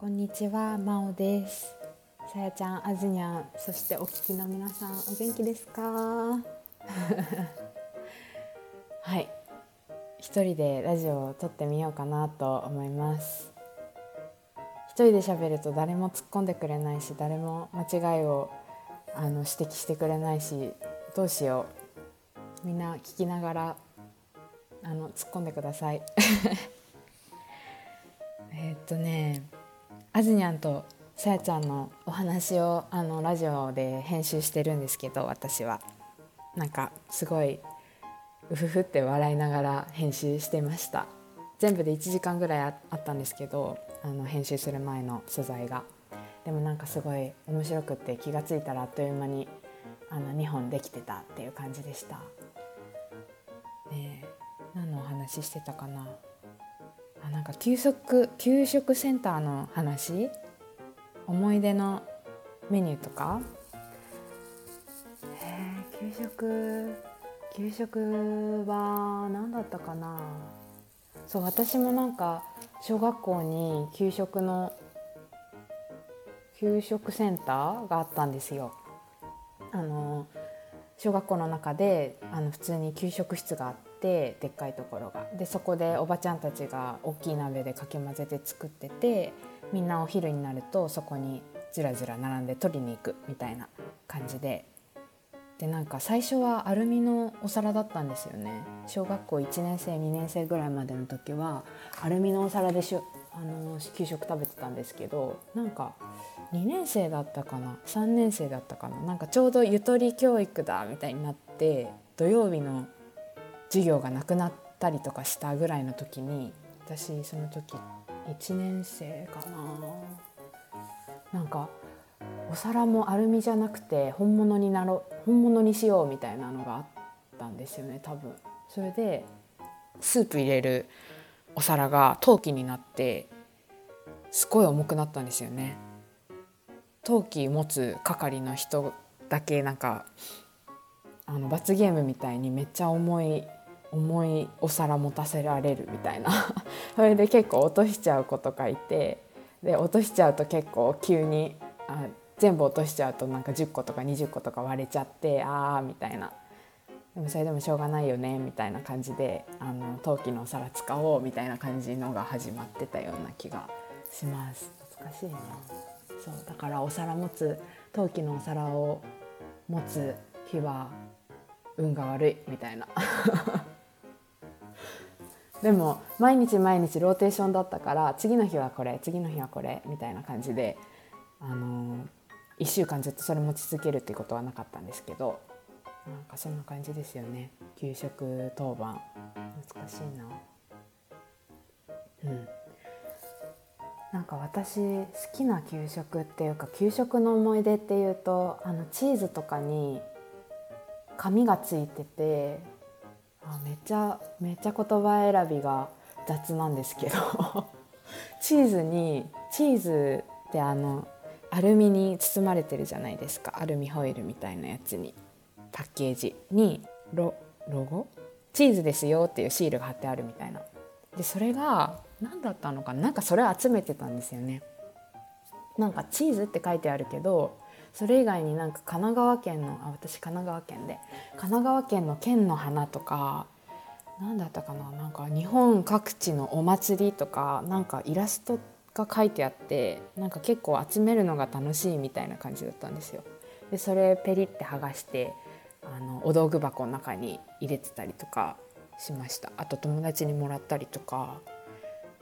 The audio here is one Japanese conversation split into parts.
こんにちは、まおです。さやちゃん、あずにゃん、そしてお聞きの皆さん、お元気ですか？はい、一人でラジオを撮ってみようかなと思います。一人で喋ると誰も突っ込んでくれないし、誰も間違いをあの指摘してくれないし、どうしよう。みんな聞きながらあの突っ込んでください。えっとねあずにゃんとさやちゃんのお話をあのラジオで編集してるんですけど私は。なんかすごいうふふって笑いながら編集してました。全部で1時間ぐらいあったんですけどあの編集する前の素材が。でもなんかすごい面白くって気がついたらあっという間にあの2本できてたっていう感じでした、ねえ、何のお話してたかな？あなんか給食給食センターの話？思い出のメニューとか？へえ給食給食は何だったかな？そう私もなんか小学校に給食の給食センターがあったんですよ。あの小学校の中であの普通に給食室があってでっかいところが。でそこでおばちゃんたちが大きい鍋でかき混ぜて作っててみんなお昼になるとそこにずらずら並んで取りに行くみたいな感じで。でなんか最初はアルミのお皿だったんですよね。小学校1年生2年生ぐらいまでの時はアルミのお皿でしあの給食食べてたんですけどなんか2年生だったかな？3年生だったかな？なんかちょうどゆとり教育だみたいになって土曜日の授業がなくなったりとかしたぐらいの時に私その時1年生かな。なんかお皿もアルミじゃなくて本物になろ本物にしようみたいなのがあったんですよね多分。それでスープ入れるお皿が陶器になってすごい重くなったんですよね。陶器持つ係の人だけなんかあの罰ゲームみたいにめっちゃ重い重いお皿持たせられるみたいな。それで結構落としちゃう子とかいてで落としちゃうと結構急にあ全部落としちゃうとなんか10個とか20個とか割れちゃってあーみたいな。でもそれでもしょうがないよねみたいな感じであの陶器のお皿使おうみたいな感じのが始まってたような気がします。懐かしいな。そうだからお皿持つ陶器のお皿を持つ日は運が悪いみたいな。でも毎日毎日ローテーションだったから次の日はこれ次の日はこれみたいな感じで、あの1週間ずっとそれ持ち続けるっていうことはなかったんですけどなんかそんな感じですよね。給食当番。懐かしいな。うん。なんか私好きな給食っていうか給食の思い出っていうとあのチーズとかに紙がついててめっちゃめっちゃ言葉選びが雑なんですけど チーズにチーズってあのアルミに包まれてるじゃないですか。アルミホイルみたいなやつに。パッケージにロロゴ？チーズですよっていうシールが貼ってあるみたいな。でそれが何だったのかな？んかそれを集めてたんですよね。なんかチーズって書いてあるけどそれ以外になんか神奈川県のあ私神奈川県で神奈川県の県の花とか何だったかななんか日本各地のお祭りとかなんかイラストが書いてあってなんか結構集めるのが楽しいみたいな感じだったんですよ。でそれペリって剥がしてあのお道具箱の中に入れてたりとかしましたあと友達にもらったりとか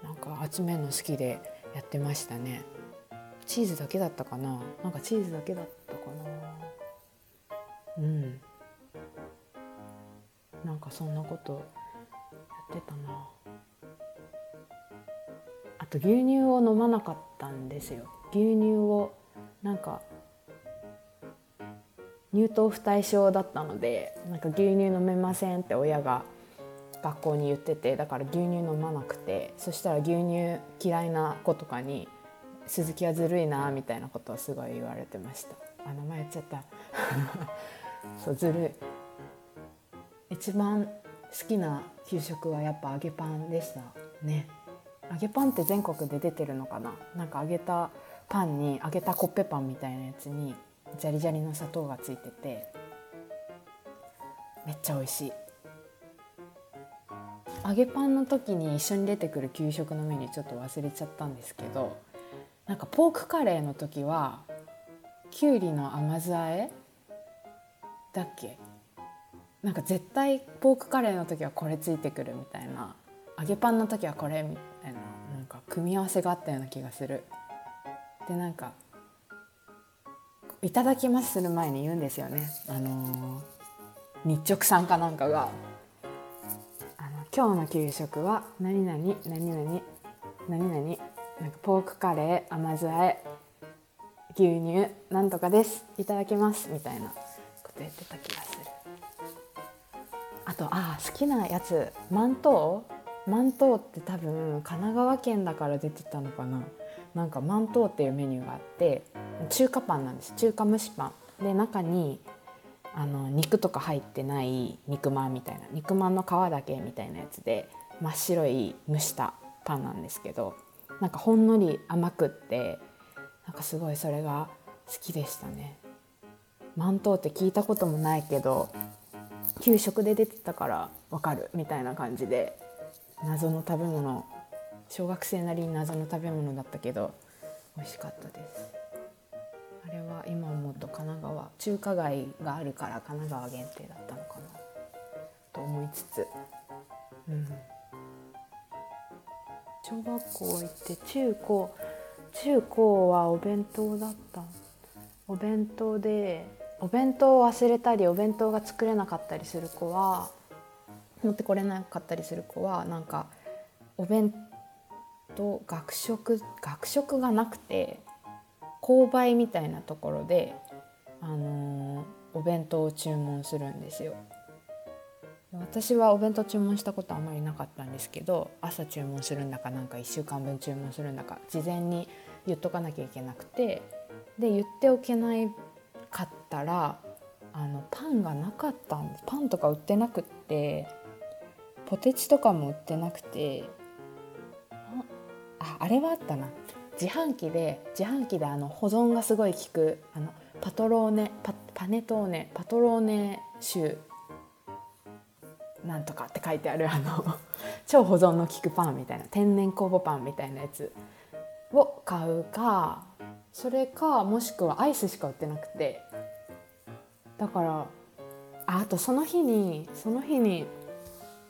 なんか集めるの好きでやってましたねチーズだけだったかな？なんかチーズだけだったかな？うん。なんかそんなことやってたな。あと牛乳を飲まなかったんですよ。牛乳をなんか乳糖不対症だったのでなんか牛乳飲めませんって親が学校に言っててだから牛乳飲まなくてそしたら牛乳嫌いな子とかに「鈴木はずるいな」みたいなことをすごい言われてました。あ名前言っちゃった。そうずるい。一番好きな給食はやっぱ揚げパンでしたね。揚げパンって全国で出てるのかな？なんか揚げたパンに揚げたコッペパンみたいなやつにジャリジャリの砂糖がついててめっちゃ美味しい。揚げパンの時に一緒に出てくる給食のメニューちょっと忘れちゃったんですけどなんかポークカレーの時はきゅうりの甘酢あえ？だっけ？なんか絶対ポークカレーの時はこれついてくるみたいな。揚げパンの時はこれみたいななんか組み合わせがあったような気がする。でなんか「いただきます」する前に言うんですよね。あのー、日直さんかなんかが「あの今日の給食は何々何々何々。なんかポークカレー甘酢あえ牛乳なんとかですいただきます」みたいなこと言ってた気がする。あとあ好きなやつマントウマントウって多分神奈川県だから出てたのかな。なんかマントウっていうメニューがあって中華パンなんです。中華蒸しパン。で中にあの肉とか入ってない肉まんみたいな。肉まんの皮だけみたいなやつで真っ白い蒸したパンなんですけどなんかほんのり甘くってなんかすごいそれが好きでしたね。マントって聞いたこともないけど給食で出てたからわかるみたいな感じで謎の食べ物小学生なりに謎の食べ物だったけど美味しかったです。あれは今思うと神奈川中華街があるから神奈川限定だったのかなと思いつつ。うん。小学校行って中高中高はお弁当だったお弁当でお弁当を忘れたりお弁当が作れなかったりする子は持ってこれなかったりする子はなんかお弁当学食学食がなくて購買みたいなところで、あのー、お弁当を注文するんですよ。私はお弁当注文したことあまりなかったんですけど朝注文するんだかなんか1週間分注文するんだか事前に言っとかなきゃいけなくてで言っておけないかったらあのパンがなかったんですパンとか売ってなくってポテチとかも売ってなくてああれはあったな。自販機で自販機であの保存がすごい効くあのパトローネパパネトーネパトローネ種なんとかって書いてあるあの 超保存の効くパンみたいな天然酵母パンみたいなやつを買うかそれかもしくはアイスしか売ってなくて。だからああとその日にその日に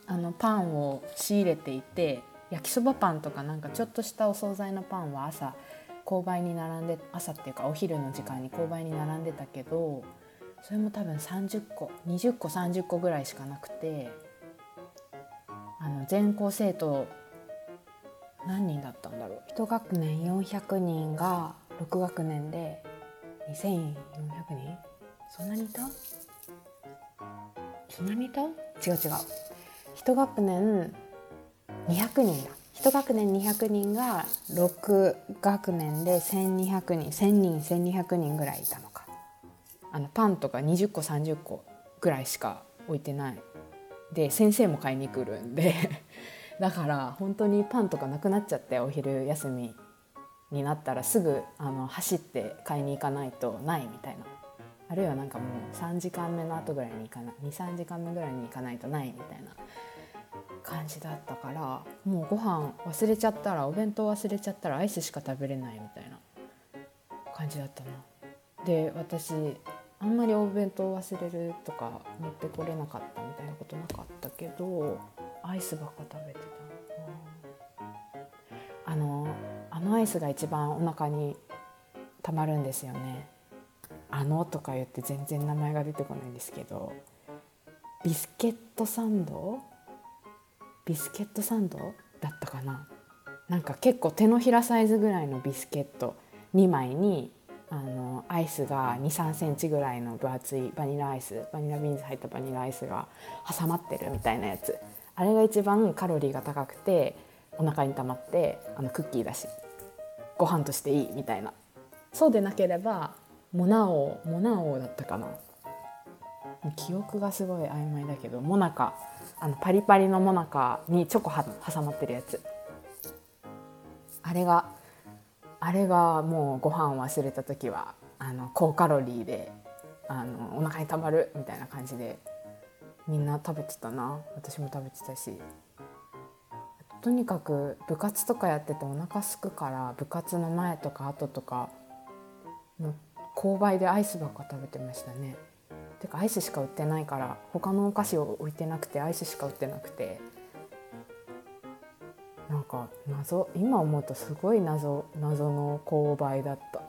あのパンを仕入れていて焼きそばパンとかなんかちょっとしたお惣菜のパンは朝購買に並んで朝っていうかお昼の時間に購買に並んでたけどそれも多分30個20個30個ぐらいしかなくてあの全校生徒何人だったんだろう。1学年400人が6学年で2400人？そんなにいた？そんなにいた？違う違う。1学年200人だ。1学年200人が6学年で1200人1000人1200人ぐらいいたのかあのパンとか20個30個ぐらいしか置いてない。で先生も買いに来るんで。だから本当にパンとかなくなっちゃってお昼休みになったらすぐあの走って買いに行かないとないみたいな。あるいはなんかもう3時間目の後ぐらいに行かない。23時間目ぐらいに行かないとないみたいな。感じだったからもうご飯忘れちゃったらお弁当忘れちゃったらアイスしか食べれないみたいな感じだったな。で私あんまりお弁当忘れるとか持ってこれなかったみたいなことなかったけどアイスばっか食べてたあのあのアイスが一番お腹にたまるんですよね。あのとか言って全然名前が出てこないんですけどビスケットサンド？ビスケットサンドだったかな。なんか結構手のひらサイズぐらいのビスケット2枚にあのアイスが2 3センチぐらいの分厚いバニラアイスバニラビーンズ入ったバニラアイスが挟まってるみたいなやつ。あれが一番カロリーが高くてお腹に溜まってあのクッキーだし。ご飯としていいみたいな。そうでなければモナ王モナ王だったかな。記憶がすごい曖昧だけどモナカ。あのパリパリのモナカにチョコは挟まってるやつ。あれがあれがもうご飯を忘れた時はあの高カロリーであのお腹にたまるみたいな感じでみんな食べてたな。私も食べてたし。とにかく部活とかやっててお腹すくから部活の前とか後とかもう購買でアイスばっか食べてましたね。てかアイスしか売ってないから他のお菓子を置いてなくてアイスしか売ってなくて。なんか謎今思うとすごい謎謎の購買だった。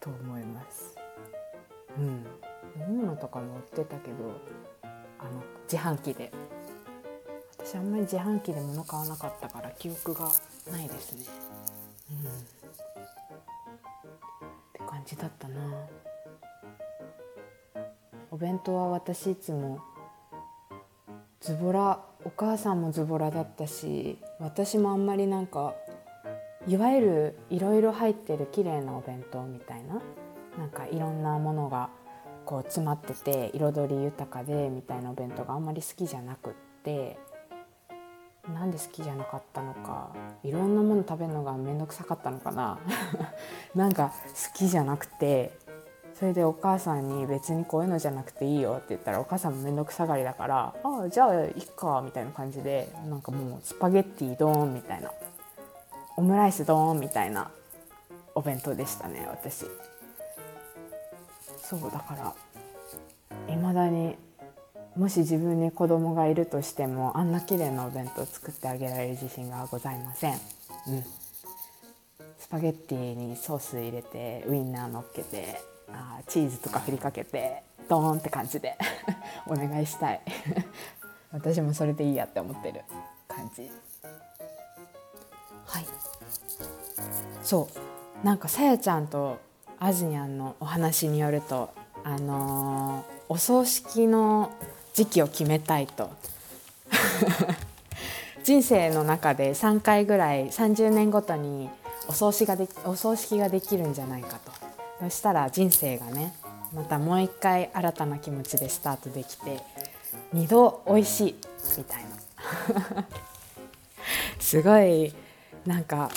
と思います。うん。飲み物とかも売ってたけどあの自販機で。私あんまり自販機で物買わなかったから記憶がないですね。うん。って感じだったな。お弁当は私いつもズボラお母さんもズボラだったし私もあんまりなんかいわゆるいろいろ入ってる綺麗なお弁当みたいななんかいろんなものがこう詰まってて彩り豊かでみたいなお弁当があんまり好きじゃなくってなんで好きじゃなかったのかいろんなもの食べるのが面倒くさかったのかな。なんか好きじゃなくてそれでお母さんに別にこういうのじゃなくていいよって言ったらお母さんも面倒くさがりだから「ああじゃあいっか」みたいな感じでなんかもうスパゲッティドーンみたいなオムライスドーンみたいなお弁当でしたね私。そうだからいまだにもし自分に子供がいるとしてもあんな綺麗なお弁当を作ってあげられる自信がございません、うん、スパゲッティにソース入れてウインナー乗っけてあチーズとか振りかけてドーンって感じで お願いしたい。私もそれでいいやって思ってる感じ。はい。そう。なんかさやちゃんとあずにゃんのお話によるとあのー、お葬式の時期を決めたいと。人生の中で3回ぐらい30年ごとにお葬式がでお葬式ができるんじゃないかとそしたら人生がねまたもう一回新たな気持ちでスタートできて2度美味しいみたいな。すごいなんか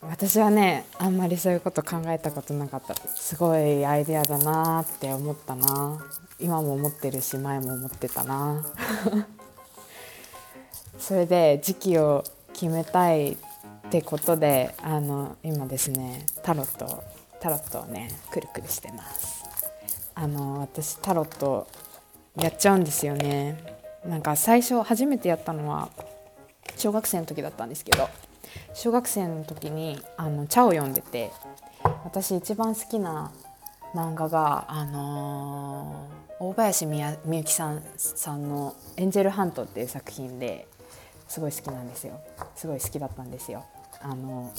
私はねあんまりそういうこと考えたことなかった。すごいアイデアだなって思ったな。今も思ってるし前も思ってたな。それで時期を決めたいってことであの今ですねタロットタロットをねくるくるしてます。あの私タロットやっちゃうんですよね。なんか最初初めてやったのは小学生の時だったんですけど小学生の時にあの茶を読んでて私一番好きな漫画が、あのー、大林みゆきさんさんの「エンジェルハント」っていう作品ですごい好きなんですよ。すごい好きだったんですよ。あの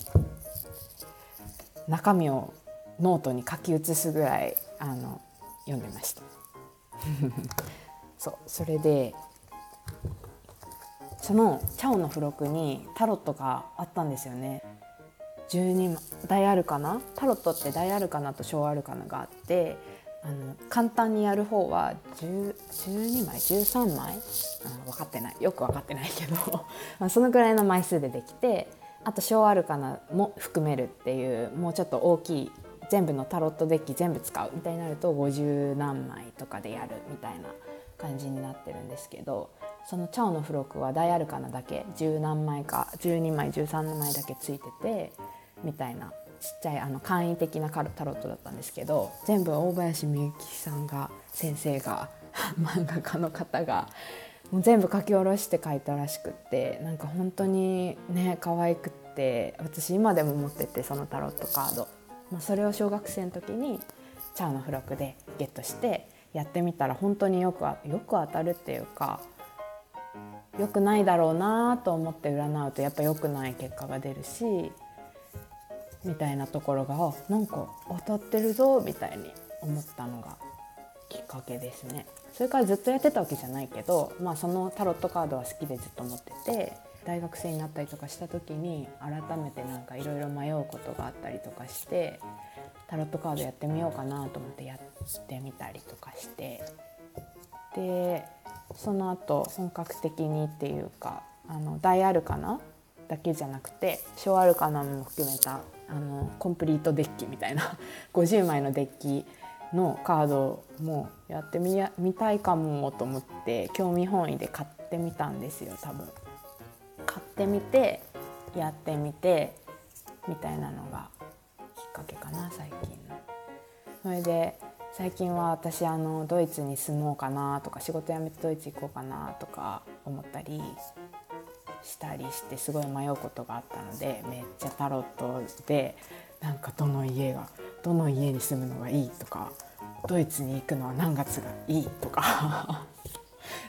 中身をノートに書き写すぐらいあの読んでました。そうそれでそのちゃおの付録にタロットがあったんですよね。12大アルカナタロットって大アルカナと小アルカナがあってあの簡単にやる方は12枚13枚？あ分かってない。よく分かってないけど。まあそのぐらいの枚数でできてあと小アルカナも含めるっていうもうちょっと大きい全部のタロットデッキ全部使うみたいになると50何枚とかでやるみたいな感じになってるんですけどそのチャオの付録は大アルカナだけ10何枚か12枚13枚だけついててみたいなちっちゃいあの簡易的なタロットだったんですけど全部大林美幸さんが先生が 漫画家の方がもう全部書き下ろして書いたらしくってなんか本当にね可愛くって私今でも持っててそのタロットカード、まあ、それを小学生の時にチャオの付録でゲットしてやってみたら本当によくよく当たるっていうか良くないだろうなと思って占うとやっぱ良くない結果が出るしみたいなところがなんか当たってるぞみたいに思ったのがきっかけですね。それからずっとやってたわけじゃないけど、まあ、そのタロットカードは好きでずっと持ってて大学生になったりとかした時に改めてなんかいろいろ迷うことがあったりとかしてタロットカードやってみようかなと思ってやってみたりとかしてでその後本格的にっていうかあの大アルカナだけじゃなくて小アルカナも含めたあのコンプリートデッキみたいな 50枚のデッキのカードもやってみや見たいかもと思って興味本位で買ってみたんですよ多分。ってみてやってみてみたいなのがきっかけかな最近の。それで最近は私あのドイツに住もうかなとか仕事辞めてドイツ行こうかなとか思ったりしたりしてすごい迷うことがあったのでめっちゃタロットでなんかどの家がどの家に住むのがいいとかドイツに行くのは何月がいいとか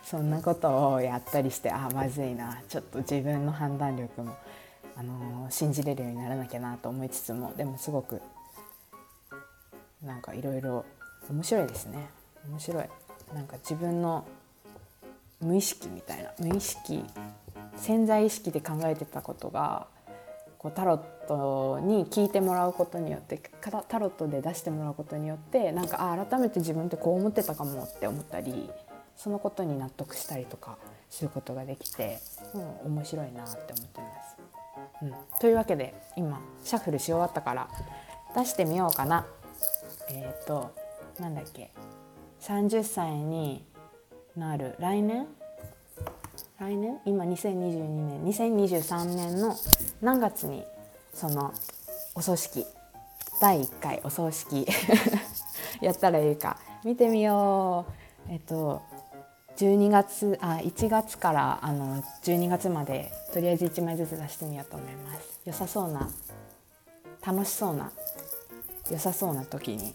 そんなことをやったりしてあまずいな。ちょっと自分の判断力も、あのー、信じれるようにならなきゃなと思いつつもでもすごくなんかいろいろ面白いですね。面白い。なんか自分の無意識みたいな無意識潜在意識で考えてたことがこうタロットに聞いてもらうことによってタロットで出してもらうことによってなんかあ改めて自分ってこう思ってたかもって思ったりそのことに納得したりとかすることができて、うん、面白いなって思ってます。うん、というわけで今シャッフルし終わったから出してみようかな。えっ、ー、となんだっけ。30歳になる来年？来年？今2022年2023年の何月にそのお葬式？第1回お葬式 やったらいいか。見てみよう。えっと12月あ1月からあの12月までとりあえず1枚ずつ出してみようと思います。良さそうな楽しそうな良さそうな時に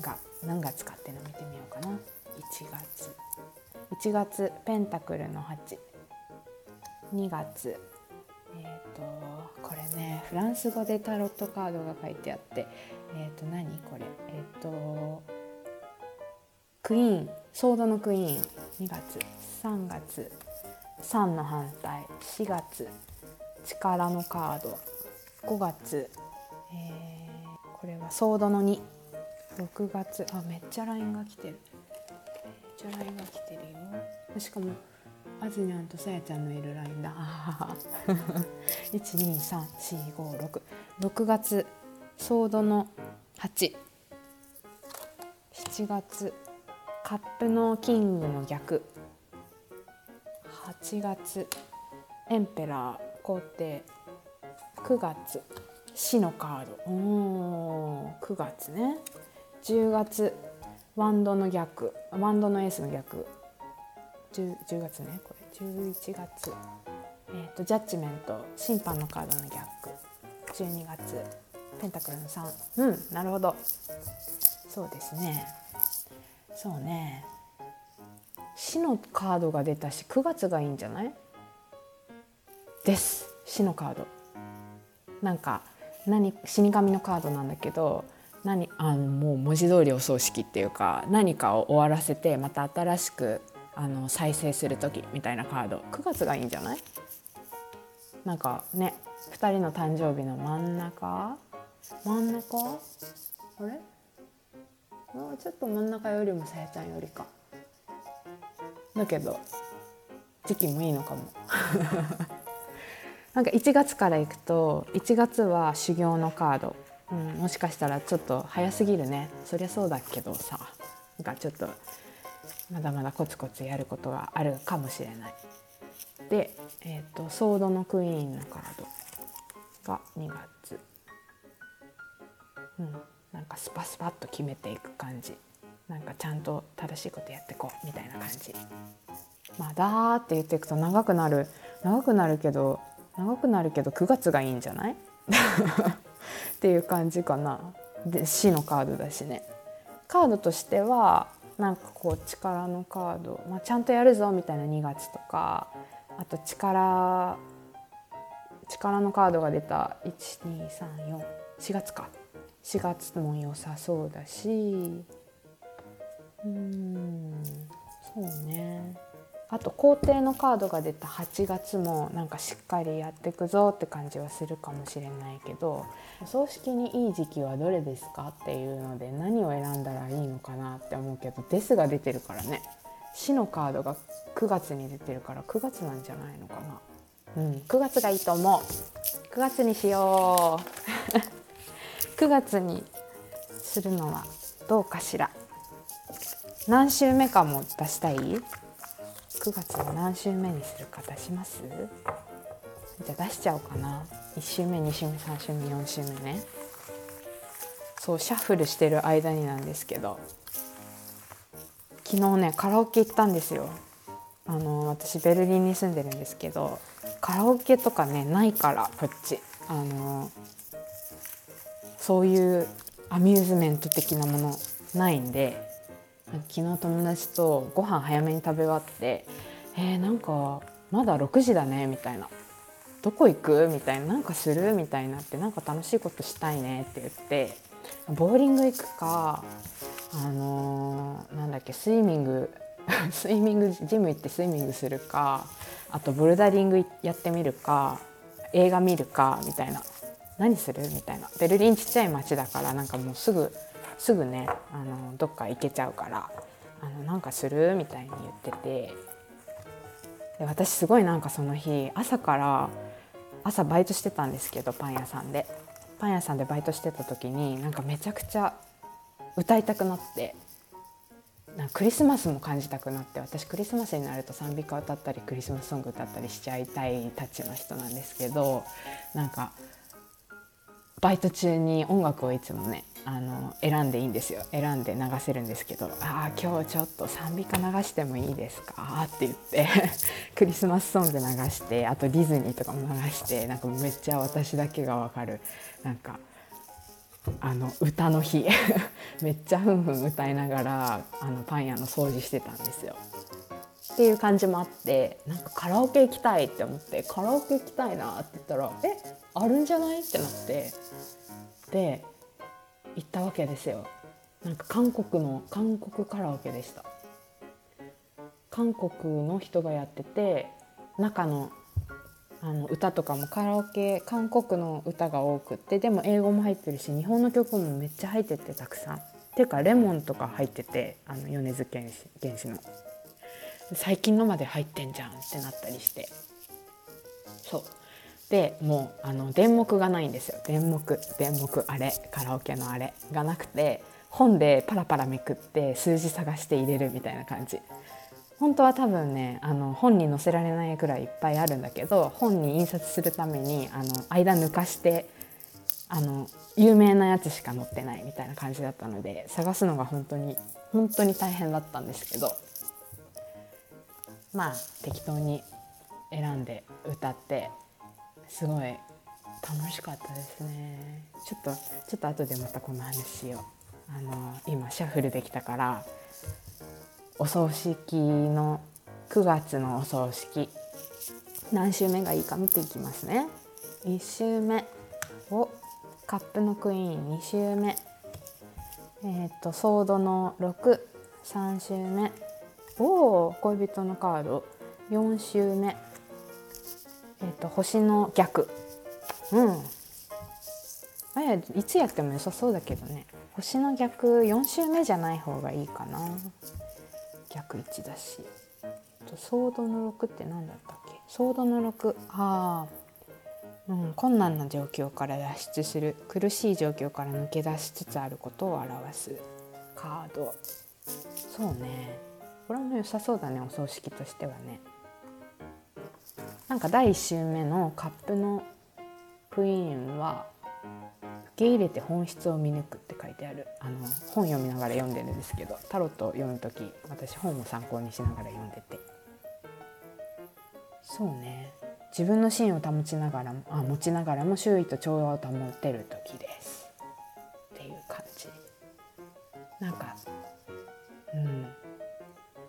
が何月かっていうのを見てみようかな。1月。1月ペンタクルの82月。えっ、ー、とこれねフランス語でタロットカードが書いてあってえっ、ー、と何これ？えっ、ー、とクイーンソードのクイーン2月3月3の反対4月力のカード5月、えー、これはソードの26月あめっちゃ LINE が来てる。めっちゃ LINE が来てるよ。しかもあずにゃんとさやちゃんのいる LINE だ。123456 6月ソードの87月カップのキングの逆。8月。エンペラー皇帝。9月。死のカード。お9月ね。10月。ワンドの逆。ワンドのエースの逆。10, 10月ねこれ。11月、えーと、ジャッジメント。審判のカードの逆。12月。ペンタクルの3うんなるほど。そうですね。そうね。死のカードが出たし9月がいいんじゃない？です。死のカード。なんか何死神のカードなんだけど何あのもう文字通りお葬式っていうか何かを終わらせてまた新しくあの再生する時みたいなカード。9月がいいんじゃない？なんかね2人の誕生日の真ん中？真ん中？あれ？もうちょっと真ん中よりもさやちゃんよりか。だけど時期もいいのかも。なんか1月からいくと1月は修行のカード。うん、もしかしたらちょっと早すぎるね。そりゃそうだけどさ。なんかちょっとまだまだコツコツやることがあるかもしれない。で、えーと、ソードのクイーンのカードが2月、うん、なんかスパスパッと決めていく感じ。なんかちゃんと正しいことやってこうみたいな感じ。まあ、だーって言っていくと長くなる。長くなるけど長くなるけど9月がいいんじゃない？っていう感じかな。で死のカードだしね。カードとしてはなんかこう力のカード、まあ、ちゃんとやるぞみたいな2月とか。あと力力のカードが出た。12344月か。4月も良さそうだし。うんそうね。あと皇帝のカードが出た8月もなんかしっかりやってくぞって感じはするかもしれないけど葬式にいい時期はどれですかっていうので何を選んだらいいのかなって思うけど「です」が出てるからね。死のカードが9月に出てるから9月なんじゃないのかな。うん、9月がいいと思う。9月にしよう。9月にするのはどうかしら？何週目かも出したい？9月の何週目にするか出します？じゃあ出しちゃおうかな。1週目2週目3週目4週目ね。そうシャッフルしてる間になんですけど。昨日ねカラオケ行ったんですよ。あの私ベルリンに住んでるんですけどカラオケとかねないからこっち。あのそういうアミューズメント的なものないんで昨日友達とご飯早めに食べ終わって「えー、なんかまだ6時だね」みたいな「どこ行く?」みたいな「なんかする?」みたいなって「なんか楽しいことしたいね」って言ってボーリング行くかあのー、なんだっけスイミング スイミングジム行ってスイミングするかあとボルダリングやってみるか映画見るかみたいな何する？みたいな。ベルリンちっちゃい町だからなんかもうすぐすぐねあのどっか行けちゃうからあのなんかする？みたいに言ってて。で私すごいなんかその日朝から朝バイトしてたんですけどパン屋さんで。パン屋さんでバイトしてた時になんかめちゃくちゃ歌いたくなって。なんクリスマスも感じたくなって。私クリスマスになると賛美歌歌ったりクリスマスソング歌ったりしちゃいたいたちの人なんですけどなんかバイト中に音楽をいつもねあの選んでいいんですよ選んで流せるんですけど「ああ今日ちょっと賛美歌流してもいいですか?」って言って クリスマスソング流してあとディズニーとかも流してなんかめっちゃ私だけが分かるなんかあの歌の日 めっちゃふんふん歌いながらあのパン屋の掃除してたんですよ。っていう感じもあってなんかカラオケ行きたいって思ってカラオケ行きたいなって言ったら「えあるんじゃない?」ってなってで行ったわけですよ。なんか韓国の韓国カラオケでした。韓国の人がやってて中のあの歌とかもカラオケ韓国の歌が多くってでも英語も入ってるし日本の曲もめっちゃ入っててたくさん。っていうかレモンとか入っててあの米津玄師玄師の最近のまで入ってんじゃんってなったりしてそうでもうあの電目がないんですよ。電目電目あれカラオケのあれがなくて本でパラパラめくって数字探して入れるみたいな感じ。本当は多分ねあの本に載せられないくらいいっぱいあるんだけど本に印刷するためにあの間抜かしてあの有名なやつしか載ってないみたいな感じだったので探すのが本当に本当に大変だったんですけどまあ適当に選んで歌ってすごい。楽しかったですね。ちょっとちょっと後でまたこの話しようあの今シャッフルできたからお葬式の9月のお葬式何週目がいいか見ていきますね。1週目をカップのクイーン2週目。えっ、ー、とソードの63週目。おお恋人のカード。4週目。えっ、ー、と星の逆。うん。あやいつやっても良さそうだけどね。星の逆4週目じゃない方がいいかな。逆1だし。ソードの6って何だったっけ？ソードの6ああうん、困難な状況から脱出する。苦しい状況から抜け出しつつあることを表す。カード。そうね。これも良さそうだねお葬式としてはね。なんか第1週目のカップのクイーンは受け入れて本質を見抜くって書いてある。あの本読みながら読んでるんですけどタロットを読む時私本も参考にしながら読んでて。そうね。自分の芯を保ちながらあ持ちながらも周囲と調和を保てる時です。っていう感じ。なんかうん。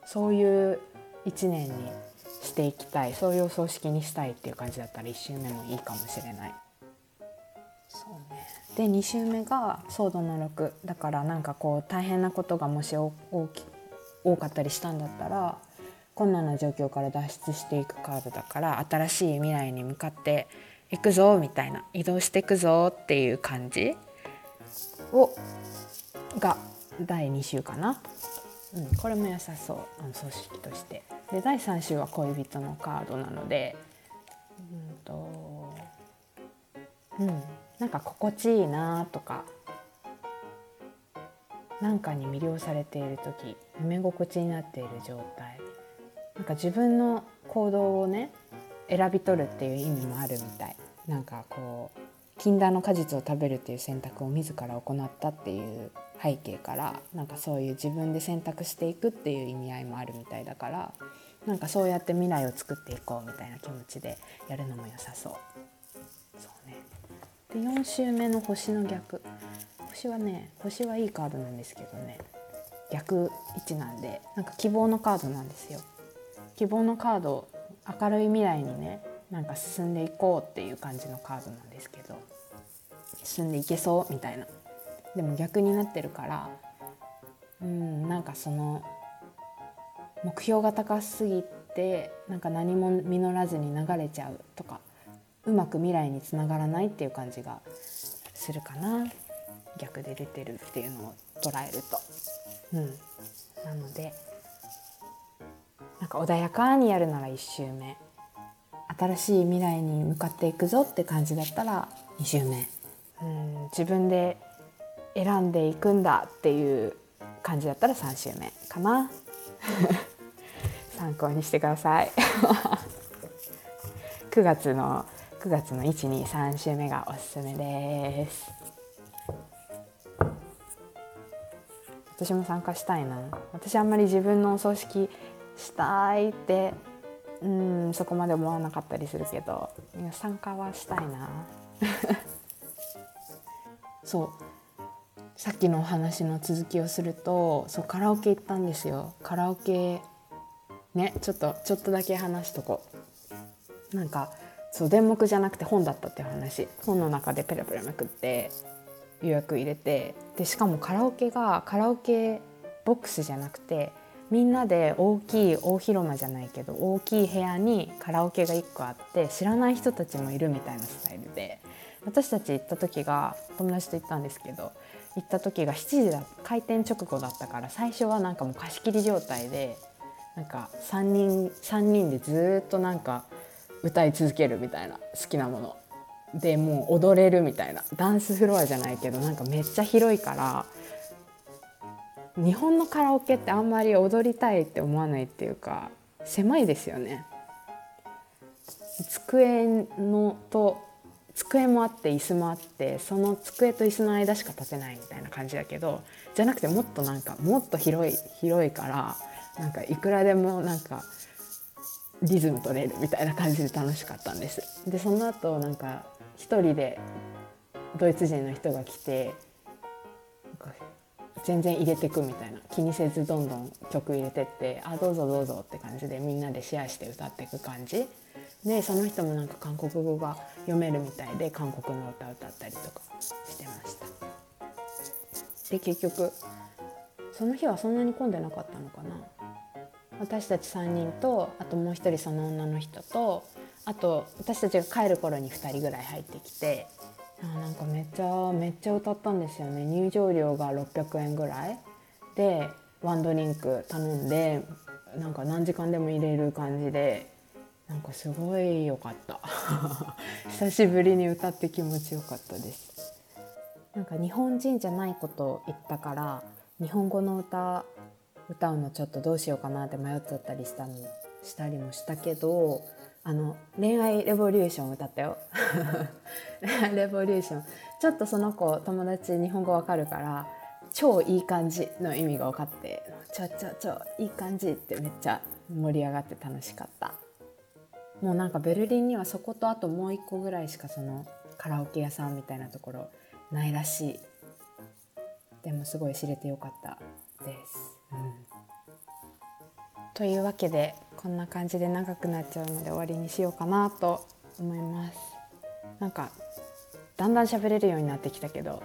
そういう一年にしていきたい。そういうお葬式にしたいっていう感じだったら1周目もいいかもしれない。そうね、で2週目がソードの6だからなんかこう大変なことがもし大き多かったりしたんだったら困難な状況から脱出していくカードだから新しい未来に向かっていくぞみたいな。移動していくぞっていう感じをが第2週かな、うん、これも良さそう。あの組織として。で第3週は恋人のカードなのでうんとうんなんか心地いいなとか何かに魅了されている時夢心地になっている状態。なんか自分の行動をね選び取るっていう意味もあるみたい。なんかこう禁断の果実を食べるっていう選択を自ら行ったっていう背景からなんかそういう自分で選択していくっていう意味合いもあるみたいだからなんかそうやって未来を作っていこうみたいな気持ちでやるのも良さそう。そうね、で4週目の星の逆星はね星はいいカードなんですけどね逆位置なんでなんか希望のカードなんですよ。希望のカード明るい未来にねなんか進んでいこうっていう感じのカードなんですけど進んでいけそうみたいな。でも逆になってるからうんなんかその目標が高すぎてなんか何も実らずに流れちゃうとかうまく未来につながらないっていう感じがするかな。逆で出てるっていうのを捉えると。うん、なのでなんか穏やかにやるなら1周目。新しい未来に向かっていくぞって感じだったら2周目。うん自分で選んでいくんだっていう感じだったら3週目かな。参考にしてください。9月の9月の123週目がおすすめです。私も参加したいな。私あんまり自分のお葬式したいってうんそこまで思わなかったりするけど参加はしたいな。そう。さっきのお話の続きをするとそうカラオケ行ったんですよ。カラオケねちょっとちょっとだけ話しとこう。なんかそう電目じゃなくて本だったっていう話。本の中でペラペラめくって予約入れて。でしかもカラオケがカラオケボックスじゃなくてみんなで大きい大広間じゃないけど大きい部屋にカラオケが1個あって知らない人たちもいるみたいなスタイルで私たち行った時が友達と行ったんですけど行った時が7時だ開店直後だったから最初はなんかもう貸し切り状態でなんか3人 ,3 人でずっとなんか歌い続けるみたいな好きなもの。でもう踊れるみたいな。ダンスフロアじゃないけどなんかめっちゃ広いから日本のカラオケってあんまり踊りたいって思わないっていうか狭いですよね。机のと机もあって椅子もあってその机と椅子の間しか立てないみたいな感じだけどじゃなくてもっとなんかもっと広い広いからなんかいくらでもなんかリズム取れるみたいな感じで楽しかったんです。でその後なんか一人でドイツ人の人が来て全然入れてくみたいな。気にせずどんどん曲入れてってあどうぞどうぞって感じでみんなでシェアして歌っていく感じ。でその人もなんか韓国語が読めるみたいで韓国の歌歌ったりとかしてました。で結局その日はそんなに混んでなかったのかな。私たち3人とあともう一人その女の人とあと私たちが帰る頃に2人ぐらい入ってきてなんかめっちゃめっちゃ歌ったんですよね。入場料が600円ぐらい。でワンドリンク頼んでなんか何時間でも入れる感じでなんかすごい良かった。久しぶりに歌って気持ちよかったです。なんか日本人じゃないことを言ったから日本語の歌歌うのちょっとどうしようかなって迷っちゃったりしたのしたりもしたけどあの恋愛レボリューション歌ったよ。恋愛レボリューション。ちょっとその子友達日本語わかるから超いい感じの意味が分かってちょちょちょいい感じってめっちゃ盛り上がって楽しかった。もうなんかベルリンにはそことあともう一個ぐらいしかそのカラオケ屋さんみたいなところないらしい。でもすごい知れてよかったです、うん、というわけでこんな感じで長くなっちゃうので終わりにしようかなと思います。なんかだんだん喋れるようになってきたけど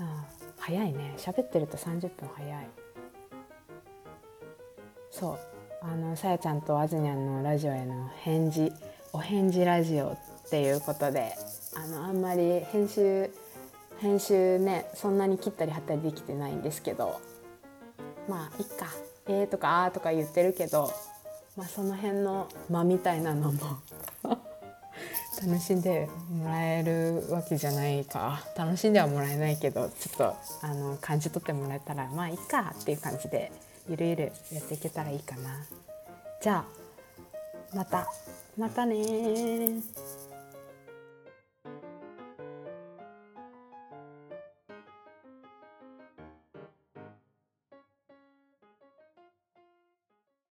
あ早いね。喋ってると30分早い。そう。あのさやちゃんとあずにゃんのラジオへの返事お返事ラジオっていうことであのあんまり編集編集ねそんなに切ったり貼ったりできてないんですけどまあいっか「えー」とか「あー」とか言ってるけど、まあ、その辺の間みたいなのも 楽しんでもらえるわけじゃないか。楽しんではもらえないけどちょっとあの感じ取ってもらえたらまあいいかっていう感じでゆるゆるやっていけたらいいかな。じゃあまたまたね